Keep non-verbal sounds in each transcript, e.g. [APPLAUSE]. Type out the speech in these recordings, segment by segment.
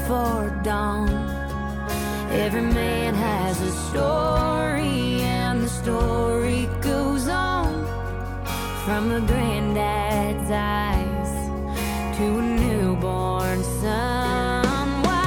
before dawn. Every man has a story, and the story goes on from a granddad's eyes to a newborn son. Blood.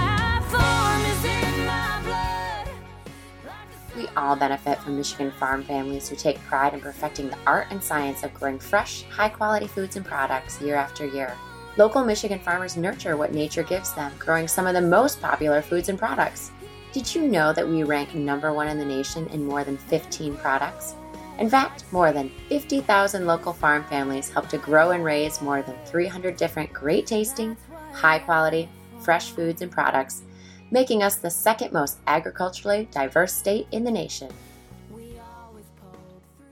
We all benefit from Michigan farm families who take pride in perfecting the art and science of growing fresh, high quality foods and products year after year. Local Michigan farmers nurture what nature gives them, growing some of the most popular foods and products. Did you know that we rank number one in the nation in more than 15 products? In fact, more than 50,000 local farm families help to grow and raise more than 300 different great tasting, high quality, fresh foods and products, making us the second most agriculturally diverse state in the nation.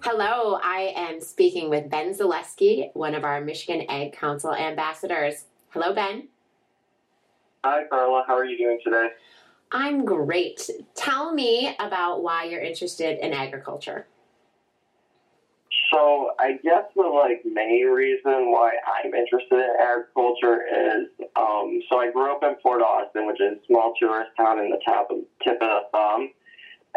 Hello, I am speaking with Ben Zaleski, one of our Michigan Ag Council ambassadors. Hello, Ben. Hi, Carla. How are you doing today? I'm great. Tell me about why you're interested in agriculture. So, I guess the like main reason why I'm interested in agriculture is um, so I grew up in Port Austin, which is a small tourist town in the top of, tip of the thumb.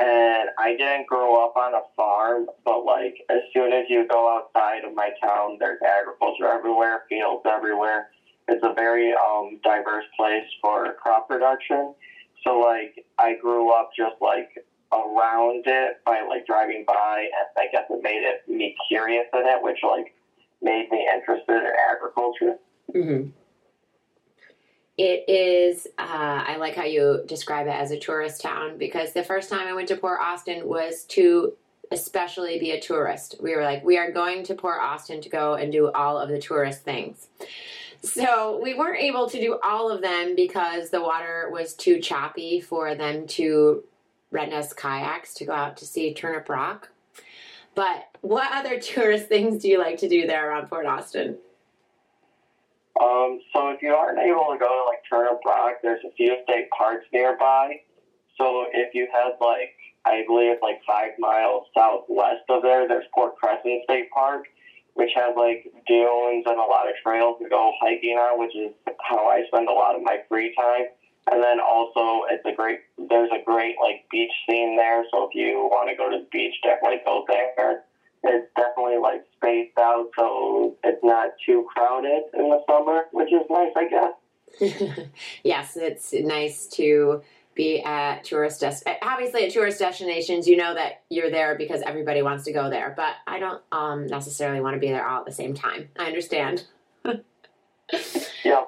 And I didn't grow up on a farm, but like as soon as you go outside of my town, there's agriculture everywhere, fields everywhere. It's a very um, diverse place for crop production. So like I grew up just like around it by like driving by, and I guess it made it me curious in it, which like made me interested in agriculture. Mm-hmm. It is, uh, I like how you describe it as a tourist town because the first time I went to Port Austin was to especially be a tourist. We were like, we are going to Port Austin to go and do all of the tourist things. So we weren't able to do all of them because the water was too choppy for them to rent us kayaks to go out to see Turnip Rock. But what other [LAUGHS] tourist things do you like to do there around Port Austin? Um, so if you aren't able to go to like Turnip Rock, there's a few state parks nearby. So if you head like I believe like five miles southwest of there, there's Port Crescent State Park, which has like dunes and a lot of trails to go hiking on, which is how I spend a lot of my free time. And then also it's a great there's a great like beach scene there, so if you want to go to the beach, definitely go there. It's definitely like spaced out, so it's not too crowded in the summer, which is nice, I guess. [LAUGHS] yes, it's nice to be at tourist des- obviously at tourist destinations you know that you're there because everybody wants to go there but i don't um, necessarily want to be there all at the same time. I understand. [LAUGHS] Yeah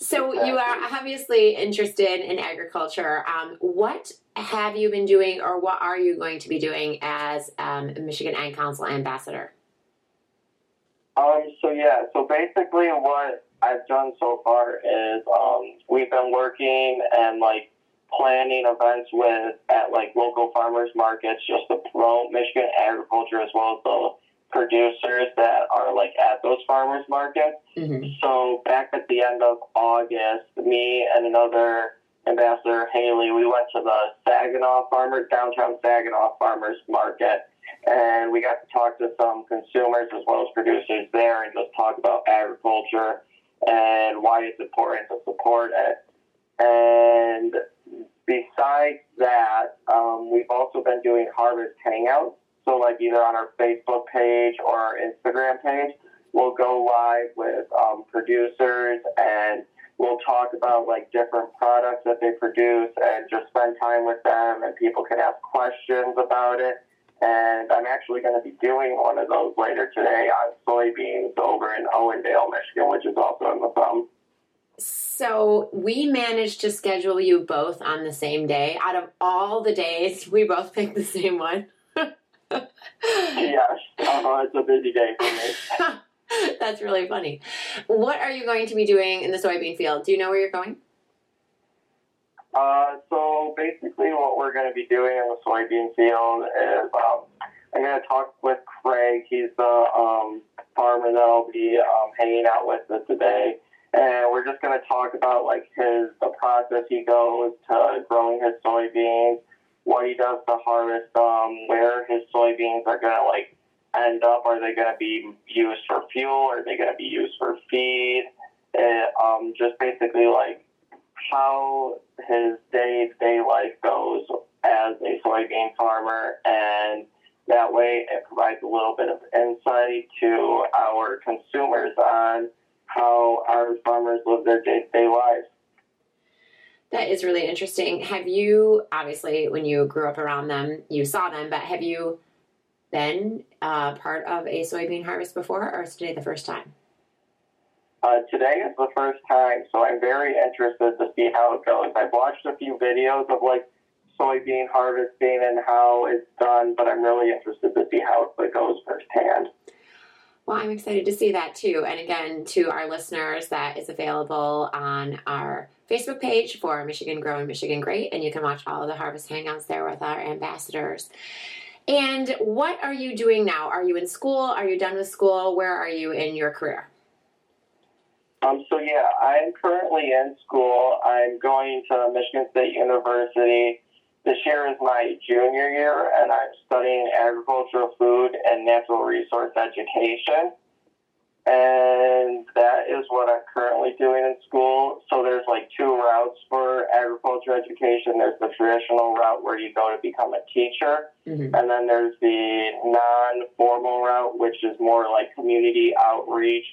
so you are obviously interested in agriculture. Um, what have you been doing or what are you going to be doing as um, michigan ag council ambassador? Um, so yeah so basically what i've done so far is um, we've been working and like planning events with at like local farmers markets just to promote Michigan agriculture as well as the producers that are like at those farmers markets. mm-hmm. So back at the end of August, me and another ambassador Haley, we went to the Saginaw farmer downtown Saginaw farmers market and we got to talk to some consumers as well as producers there and just talk about agriculture and why it's important to support it. And besides that, um, we've also been doing harvest hangouts. So, like either on our Facebook page or our Instagram page, we'll go live with um, producers and we'll talk about like different products that they produce and just spend time with them and people can ask questions about it. And I'm actually going to be doing one of those later today on soybeans over in Owendale, Michigan, which is also in the thumb. So we managed to schedule you both on the same day. Out of all the days, we both picked the same one. Yes, uh, it's a busy day for me. [LAUGHS] That's really funny. What are you going to be doing in the soybean field? Do you know where you're going? Uh, so basically, what we're going to be doing in the soybean field is um, I'm going to talk with Craig. He's the um, farmer that I'll be um, hanging out with today and we're just going to talk about like his the process he goes to growing his soybeans, what he does to harvest them, where his soybeans are going to like end up. Are they going to be used for fuel? Are they going to be used for feed? And, um, just basically like how his day to day life goes as a soybean farmer, and that way it provides a little bit of insight to our consumers on how our farmers live their day to day lives. That is really interesting. Have you, obviously, when you grew up around them, you saw them, but have you been uh, part of a soybean harvest before, or is today the first time? Uh, today is the first time, so I'm very interested to see how it goes. I've watched a few videos of like soybean harvesting and how it's done, but I'm really interested to see how it goes firsthand. Well, I'm excited to see that too. And again, to our listeners, that is available on our Facebook page for Michigan Grown and Michigan Great, and you can watch all of the harvest hangouts there with our ambassadors. And what are you doing now? Are you in school? Are you done with school? Where are you in your career? Um, so yeah, I'm currently in school. I'm going to Michigan State University. This year is my junior year, and I'm studying agricultural, food, and natural resource education. And that is what I'm currently doing in school. So there's like two routes for agriculture education. There's the traditional route where you go to become a teacher, mm-hmm. and then there's the non-formal route, which is more like community outreach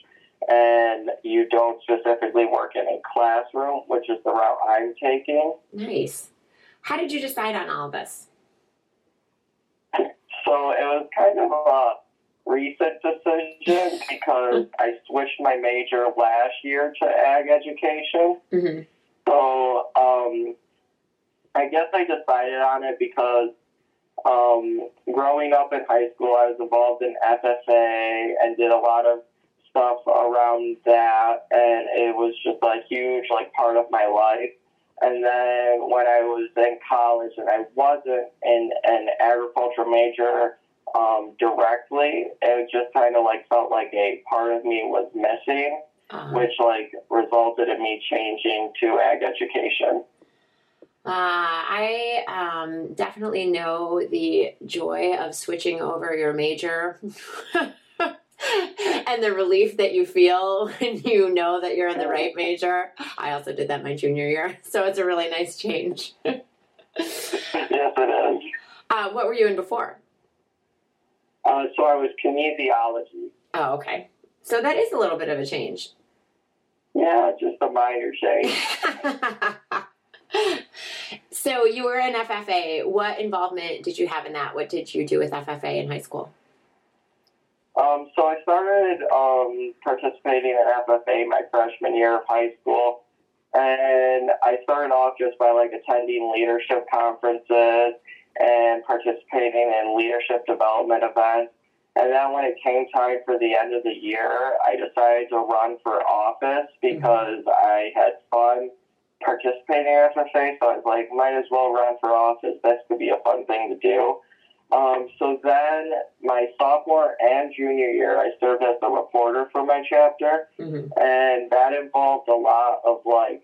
and you don't specifically work in a classroom, which is the route I'm taking. Nice. How did you decide on all of this? So it was kind of a recent decision because I switched my major last year to ag education. Mm-hmm. So um, I guess I decided on it because um, growing up in high school, I was involved in FFA and did a lot of stuff around that, and it was just a huge like part of my life. And then when I was in college and I wasn't in an agriculture major um, directly, it just kind of like felt like a part of me was missing, uh-huh. which like resulted in me changing to ag education. Uh, I um, definitely know the joy of switching over your major. [LAUGHS] [LAUGHS] and the relief that you feel when you know that you're in the right major. I also did that my junior year, [LAUGHS] so it's a really nice change. yes, it is. Uh, what were you in before? Uh, so I was kinesiology. Oh, okay. So that is a little bit of a change. Yeah, just a minor change. [LAUGHS] so you were in FFA. What involvement did you have in that? What did you do with FFA in high school? Um, so I started um, participating in FFA my freshman year of high school, and I started off just by like attending leadership conferences and participating in leadership development events. And then when it came time for the end of the year, I decided to run for office mm-hmm. because mm-hmm. I had fun participating in FFA. So I was like, might as well run for office. This could be a fun thing to do. Um, so then, my sophomore and junior year, I served as the reporter for my chapter, mm-hmm. and that involved a lot of like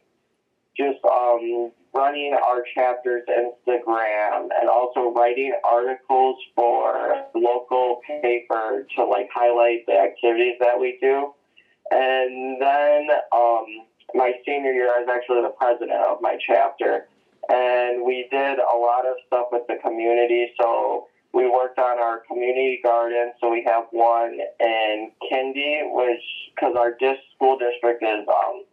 just um, running our chapter's Instagram and also writing articles for local paper to like highlight the activities that we do. And then um, my senior year, I was actually the president of my chapter, and we did a lot of stuff with the community. So we worked on our community garden. So we have one in Kinde, which because our dis- school district is um,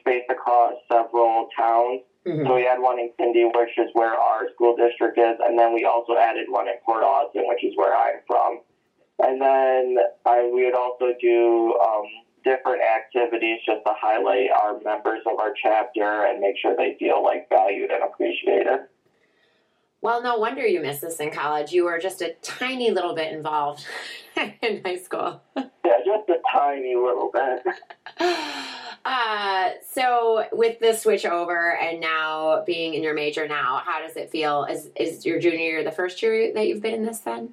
spaced across several towns. Mm-hmm. So we had one in Kinde, which is where our school district is, and then we also added one in Port Austin, which is where I'm from. And then I, we would also do um, different activities just to highlight our members of our chapter and make sure they feel like valued and appreciated. Well, no wonder you missed this in college. You were just a tiny little bit involved [LAUGHS] in high school. Yeah, just a tiny little bit. [SIGHS] Uh, so with the switch over and now being in your major now, how does it feel? Is is your junior year the first year that you've been in this then?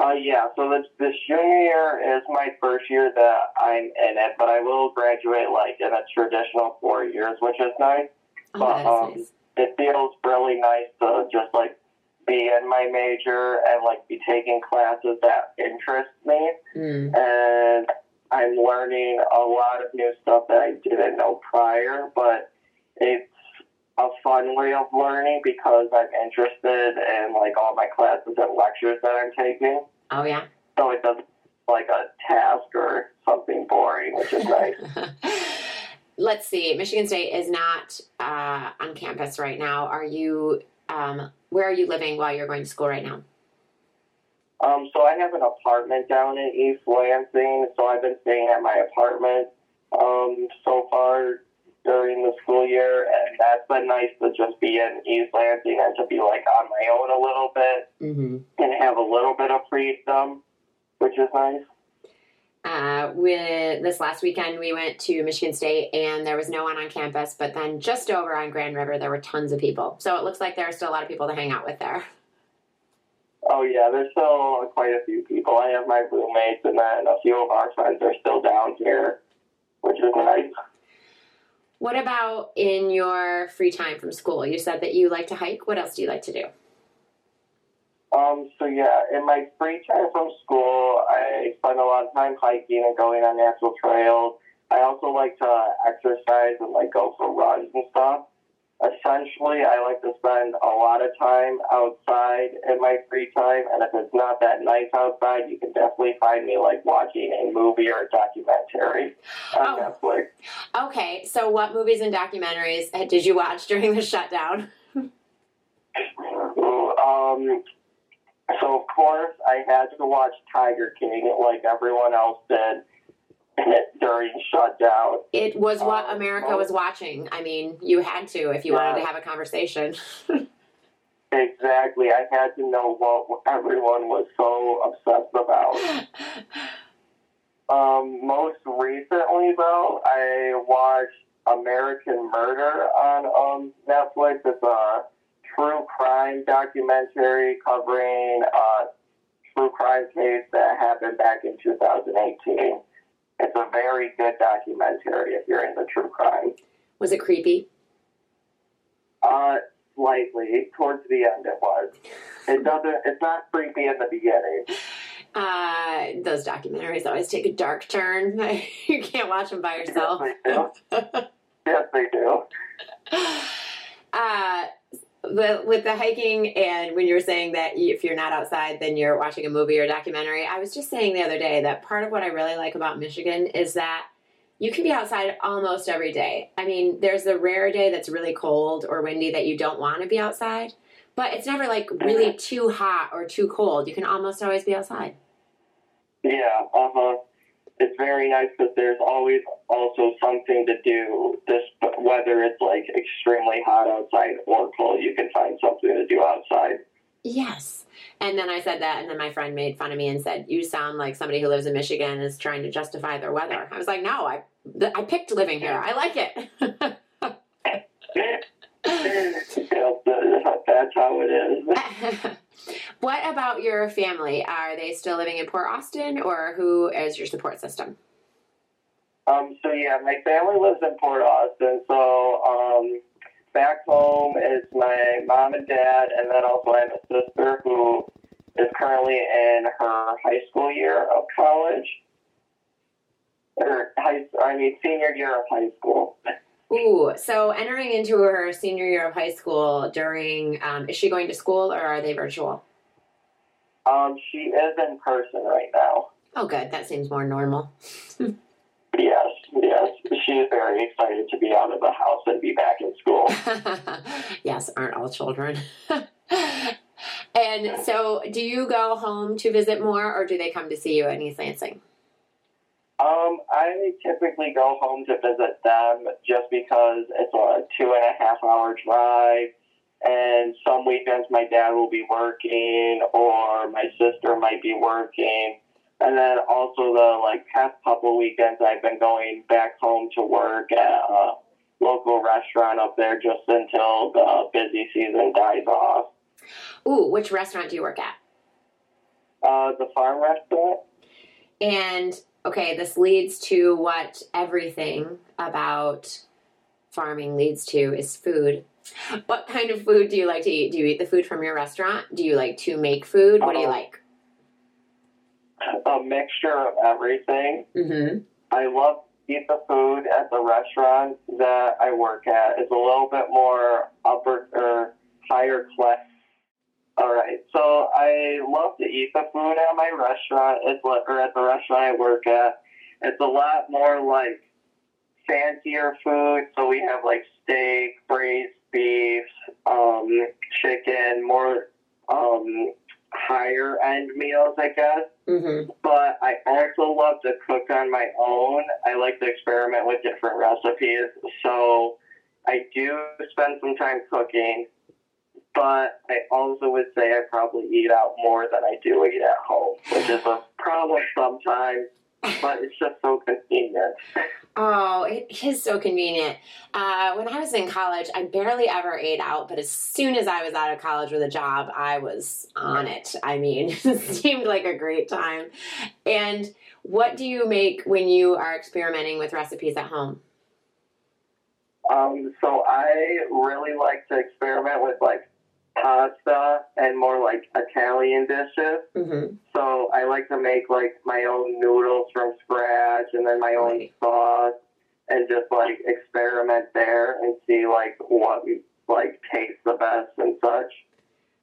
Uh, yeah, so this, this junior year is my first year that I'm in it, but I will graduate like in a traditional four years, which is nice. Oh, but, um, nice it feels really nice to just like be in my major and like be taking classes that interest me. Mm. And I'm learning a lot of new stuff that I didn't know prior, but it's a fun way of learning because I'm interested in like all my classes and lectures that I'm taking. Oh yeah. So it doesn't like a task or something boring, which is nice. [LAUGHS] Let's see. Michigan State is not uh, on campus right now. Are you? Um, where are you living while you're going to school right now? Um, so I have an apartment down in East Lansing, so I've been staying at my apartment um, so far during the school year, and that's been nice to just be in East Lansing and to be like on my own a little bit Mm-hmm. and have a little bit of freedom, which is nice. Uh, with this last weekend, we went to Michigan State, and there was no one on campus. But then, just over on Grand River, there were tons of people. So it looks like there are still a lot of people to hang out with there. Oh yeah, there's still quite a few people. I have my roommates, and then a few of our friends are still down here, which is nice. What about in your free time from school? You said that you like to hike. What else do you like to do? Um, so yeah, in my free time from school, I spend a lot of time hiking and going on natural trails. I also like to exercise and like go for runs and stuff. Essentially, I like to spend a lot of time outside in my free time, and if it's not that nice outside, you can definitely find me like watching a movie or a documentary on Oh. Netflix. Okay, so what movies and documentaries did you watch during the shutdown? [LAUGHS] Um, so of course I had to watch Tiger King like everyone else did during shutdown. It was what Um, America was watching. I mean, you had to if you wanted to have a conversation. [LAUGHS] Exactly, I had to know what everyone was so obsessed about. Um, most recently, though, I watched American Murder on um, Netflix. It's a true crime documentary covering a true crime case that happened back in 2018. It's a very good documentary if you're into true crime. was it creepy? Uh, slightly towards the end, it was. It doesn't. It's not creepy in the beginning. [SIGHS] Uh, those documentaries always take a dark turn. [LAUGHS] you can't watch them by yourself. [LAUGHS] Yes, they do. Yes, they do. uh, the, with the hiking and when you were saying that if you're not outside, then you're watching a movie or a documentary. I was just saying the other day that part of what I really like about Michigan is that you can be outside almost every day. I mean, there's the rare day that's really cold or windy that you don't want to be outside, but it's never like really too hot or too cold. You can almost always be outside. Yeah, uh huh. It's very nice because there's always also something to do. This whether it's like extremely hot outside or cold, you can find something to do outside. Yes. And then I said that, and then my friend made fun of me and said, "You sound like somebody who lives in Michigan is trying to justify their weather." I was like, "No, I th- I picked living here. I like it." [LAUGHS] [LAUGHS] Yes, That's how it is. [LAUGHS] what about your family? Are they still living in Port Austin, or who is your support system? Um, so yeah, my family lives in Port Austin. So um, back home is my mom and dad, and then also I have a sister who is currently in her high school year of college. Or high, I mean senior year of high school. Ooh, so entering into her senior year of high school during, um, is she going to school or are they virtual? Um, she is in person right now. Oh, good. That seems more normal. [LAUGHS] Yes, yes. She is very excited to be out of the house and be back in school. [LAUGHS] yes, aren't all children. [LAUGHS] and so, do you go home to visit more, or do they come to see you at East Lansing? Um, I typically go home to visit them just because it's a two and a half hour drive. And some weekends my dad will be working or my sister might be working. And then also the like past couple weekends I've been going back home to work at a local restaurant up there just until the busy season dies off. Ooh, which restaurant do you work at? Uh, the farm restaurant? And okay, this leads to what everything about farming leads to is food. What kind of food do you like to eat? Do you eat the food from your restaurant? Do you like to make food? What do you Uh, like? A mixture of everything. Mm-hmm. I love eat the food at the restaurant that I work at. It's a little bit more upper or higher class. All right, so I love to eat the food at my restaurant. It's or at the restaurant I work at. It's a lot more like fancier food. So we have like steak, braised beef, um, chicken, more um, higher end meals, I guess. Mm-hmm. But I also love to cook on my own. I like to experiment with different recipes. So I do spend some time cooking, but I also would say I probably eat out more than I do eat at home, which is a problem sometimes, but it's just so convenient. Oh, it is so convenient. Uh, when I was in college, I barely ever ate out, but as soon as I was out of college with a job, I was on it. I mean, [LAUGHS] it seemed like a great time. And what do you make when you are experimenting with recipes at home? Um, so I really like to experiment with like pasta and more like Italian dishes. Mm-hmm. So I like to make like my own noodles from scratch and then my own Right. sauce and just like experiment there and see like what like tastes the best and such.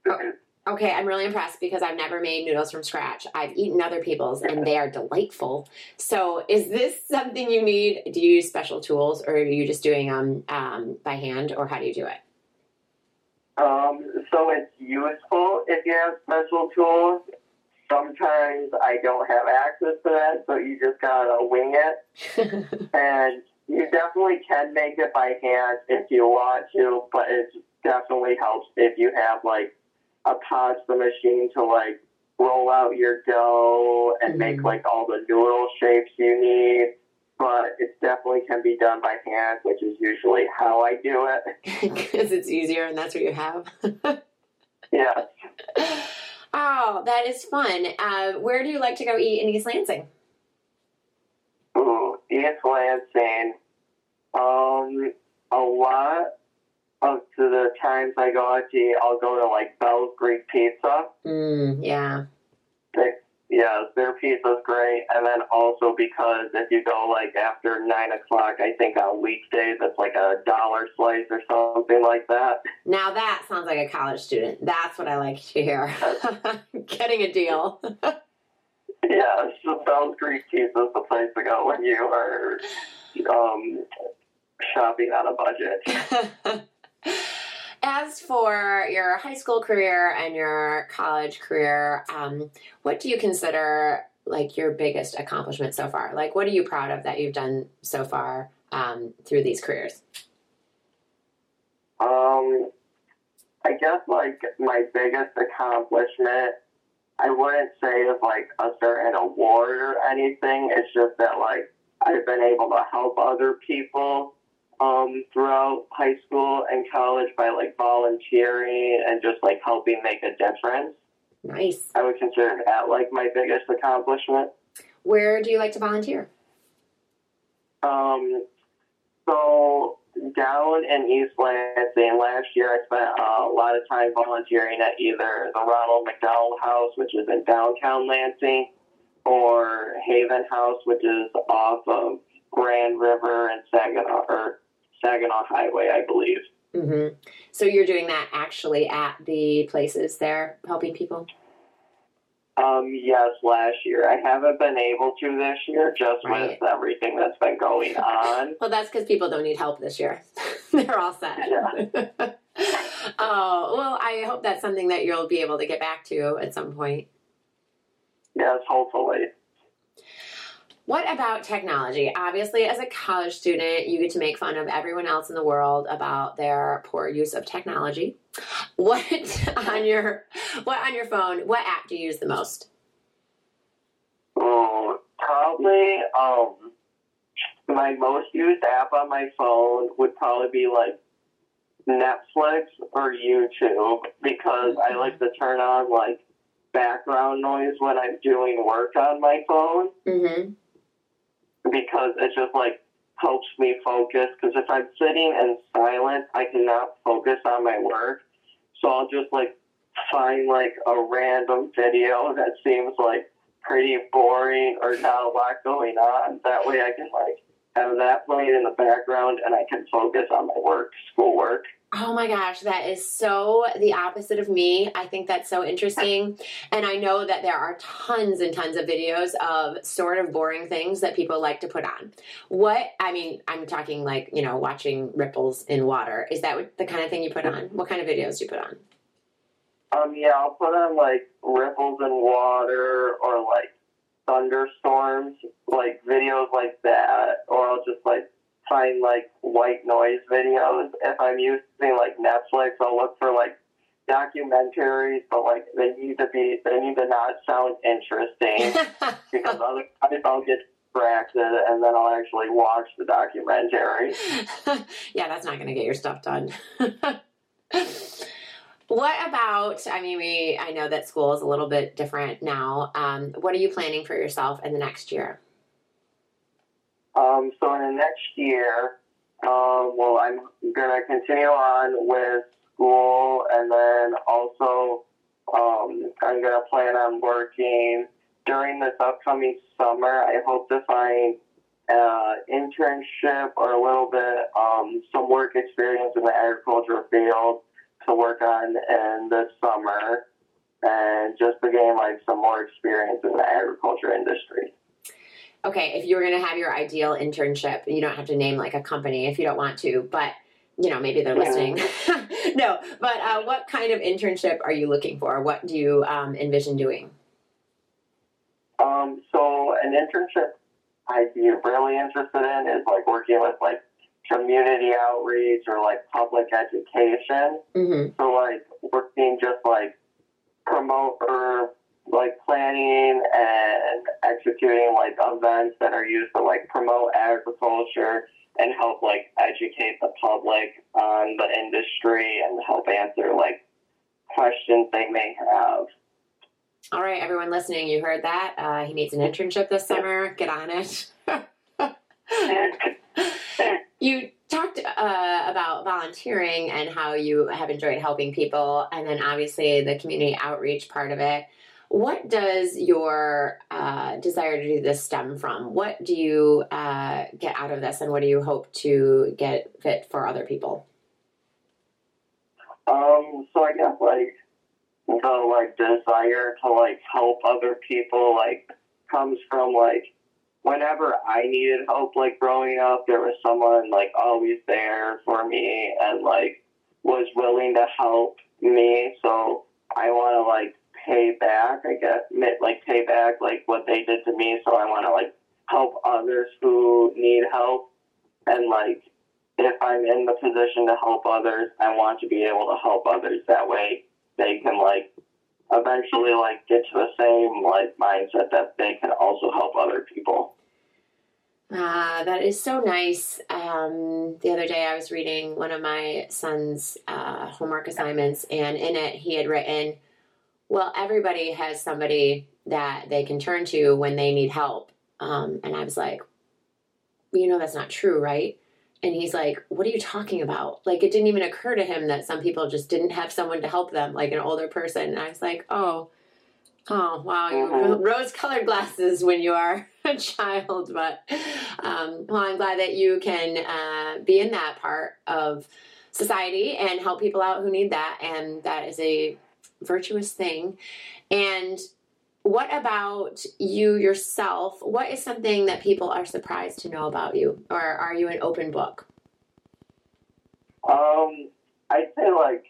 Oh. Okay, I'm really impressed because I've never made noodles from scratch. I've eaten other people's and they are delightful. So, is this something you need? Do you use special tools or are you just doing them um, by hand or how do you do it? Um, so it's useful if you have special tools. Sometimes I don't have access to that, so you just gotta wing it. [LAUGHS] And you definitely can make it by hand if you want to, but it definitely helps if you have like a pasta machine to like roll out your dough and make Mhm. like all the noodle shapes you need. But it definitely can be done by hand, which is usually how I do it. [LAUGHS] Because it's easier and that's what you have. [LAUGHS] Yeah. Oh, that is fun. Uh, where do you like to go eat in East Lansing? Ooh, East Lansing. Um, a lot of the times I go out to eat, I'll go to like Bell's Greek Pizza. Mm, yeah. They, yes, their pizza's great. And then also because if you go like after nine o'clock, I think on weekdays it's like a dollar slice or something like that. Now that sounds like a college student. That's what I like to hear. [LAUGHS] Getting a deal. [LAUGHS] Yeah, so Bell's Greek Pizza's the place to go when you are um, shopping on a budget. [LAUGHS] As for your high school career and your college career, um, what do you consider like your biggest accomplishment so far? Like, what are you proud of that you've done so far um, through these careers? Um, I guess like my biggest accomplishment, I wouldn't say is like a certain award or anything. It's just that like I've been able to help other people um, throughout high school and college by like volunteering and just like helping make a difference. Nice. I would consider that like my biggest accomplishment. Where do you like to volunteer? Um, so down in East Lansing last year, I spent uh, a lot of time volunteering at either the Ronald McDonald House, which is in downtown Lansing, or Haven House, which is off of Grand River and Saginaw or Saginaw Highway, I believe. Mm-hmm. So you're doing that actually at the places there, helping people. Um, yes, last year. I haven't been able to this year just Right. with everything that's been going on. [LAUGHS] Well, that's because people don't need help this year. [LAUGHS] They're all set. [LAUGHS] oh, well, I hope that's something that you'll be able to get back to at some point. Yes, hopefully. What about technology? Obviously, as a college student, you get to make fun of everyone else in the world about their poor use of technology. What [LAUGHS] on your what on your phone? What app do you use the most? Oh, probably um my most used app on my phone would probably be like Netflix or YouTube because I like to turn on like background noise when I'm doing work on my phone Mm-hmm. Because it just like helps me focus because if I'm sitting in silence I cannot focus on my work. So I'll just like find like a random video that seems like pretty boring or not a lot going on. That way I can like have that playing in the background, and I can focus on my work, schoolwork. Oh my gosh, that is so the opposite of me. I think that's so interesting. And I know that there are tons and tons of videos of sort of boring things that people like to put on. What, I mean, I'm talking like, you know, watching ripples in water. Is that the kind of thing you put on? What kind of videos do you put on? Um, yeah, I'll put on like ripples in water or like thunderstorms, like videos like that, or I'll just like find like white noise videos. If I'm using like Netflix, I'll look for like documentaries, but like they need to be they need to not sound interesting [LAUGHS] because otherwise I'll get distracted and then I'll actually watch the documentary. [LAUGHS] yeah, that's not going to get your stuff done. [LAUGHS] what about? I mean, we I know that school is a little bit different now. Um, what are you planning for yourself in the next year? Um, so in the next year, um, well, I'm going to continue on with school, and then also um, I'm to plan on working during this upcoming summer. I hope to find uh, internship or a little bit um, some work experience in the agriculture field to work on in this summer, and just to gain like some more experience in the agriculture industry okay, if you were going to have your ideal internship, you don't have to name like a company if you don't want to, but you know, maybe they're listening. [LAUGHS] no, but uh, what kind of internship are you looking for? What do you um, envision doing? Um, so an internship I'd be really interested in is like working with like community outreach or like public education. Mm-hmm. So like working just like promote or like planning and executing like events that are used to like promote agriculture and help like educate the public on the industry and help answer like questions they may have. All right, everyone listening, you heard that. Uh, he needs an internship this summer. Get on it. [LAUGHS] [LAUGHS] you talked uh, about volunteering and how you have enjoyed helping people, and then obviously the community outreach part of it. What does your uh, desire to do this stem from? What do you uh, get out of this, and what do you hope to get fit for other people? Um, so I guess like the like desire to like help other people like comes from like whenever I needed help like growing up, there was someone like always there for me and like was willing to help me. So I want to like pay back. I guess, like pay back like what they did to me. So I want to like help others who need help, and like if I'm in the position to help others, I want to be able to help others. That way, they can like eventually like get to the same like mindset that they can also help other people. Ah, that is so nice. Um, the other day, I was reading one of my son's uh, homework assignments, and in it, he had written well, everybody has somebody that they can turn to when they need help. Um, and I was like, you know, that's not true, right? And he's like, what are you talking about? Like, it didn't even occur to him that some people just didn't have someone to help them, like an older person. And I was like, oh, oh, wow, you mm-hmm. rose colored glasses when you are [LAUGHS] a child. But, um, well, I'm glad that you can uh, be in that part of society and help people out who need that. And that is a virtuous thing. And what about you yourself? What is something that people are surprised to know about you? Or are you an open book? Um, I'd say like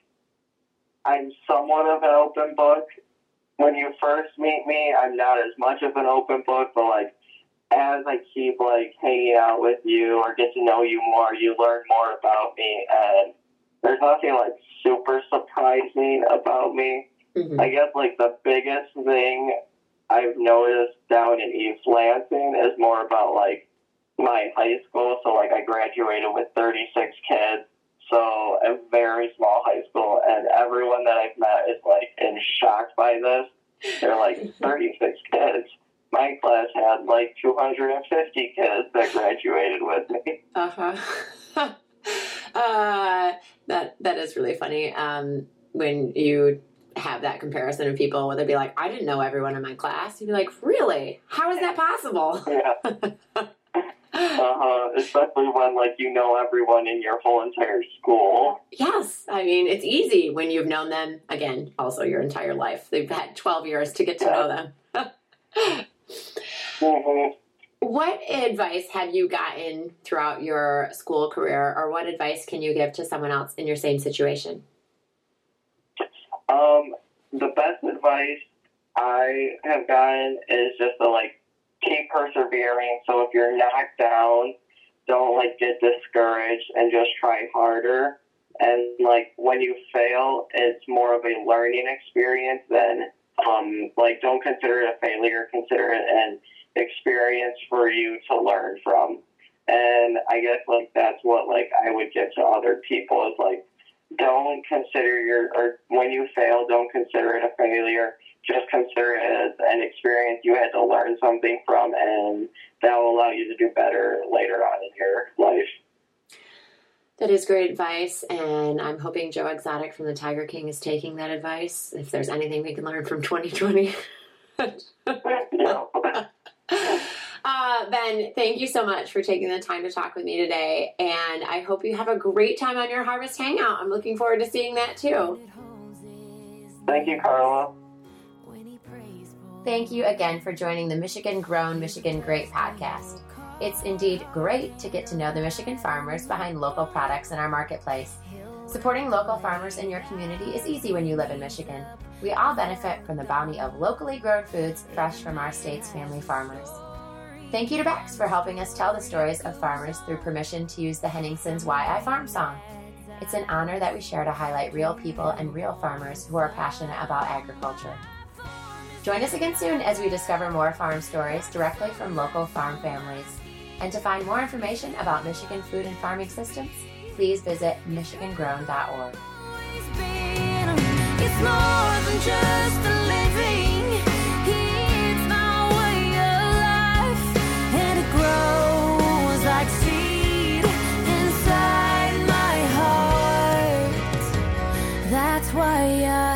I'm somewhat of an open book. When you first meet me, I'm not as much of an open book, but like as I keep like hanging out with you or get to know you more, you learn more about me and there's nothing like super surprising about me. Mm-hmm. I guess like the biggest thing I've noticed down in East Lansing is more about like my high school. So like I graduated with 36 kids. So a very small high school and everyone that I've met is like in shock by this. They're like [LAUGHS] 36 kids. My class had like 250 kids that graduated with me. Uh-huh. [LAUGHS] uh, that that is really funny. Um, when you have that comparison of people where they'd be like, I didn't know everyone in my class. You'd be like, really? How is that possible? [LAUGHS] Yeah. Uh-huh. Especially when like you know everyone in your whole entire school. Yes, I mean it's easy when you've known them again. Also, your entire life. They've had twelve years to get to know them. [LAUGHS] hmm What advice have you gotten throughout your school career, or what advice can you give to someone else in your same situation? Um, the best advice I have gotten is just to like keep persevering. So if you're knocked down, don't like get discouraged and just try harder. And like when you fail, it's more of a learning experience than um like don't consider it a failure, consider it an experience for you to learn from. And I guess like that's what like I would give to other people is like don't consider your or when you fail, don't consider it a failure. Just consider it as an experience you had to learn something from, and that will allow you to do better later on in your life. That is great advice, and I'm hoping Joe Exotic from the Tiger King is taking that advice. If there's anything we can learn from 2020. [LAUGHS] [LAUGHS] No. Uh, ben, thank you so much for taking the time to talk with me today, and I hope you have a great time on your Harvest Hangout. I'm looking forward to seeing that too. Thank you, Carla. Thank you again for joining the Michigan Grown, Michigan Great podcast. It's indeed great to get to know the Michigan farmers behind local products in our marketplace. Supporting local farmers in your community is easy when you live in Michigan. We all benefit from the bounty of locally grown foods fresh from our state's family farmers. Thank you to Beck's for helping us tell the stories of farmers through permission to use the Henningsons Why I Farm song. It's an honor that we share to highlight real people and real farmers who are passionate about agriculture. Join us again soon as we discover more farm stories directly from local farm families. And to find more information about Michigan food and farming systems, please visit michigangrown.org. why I.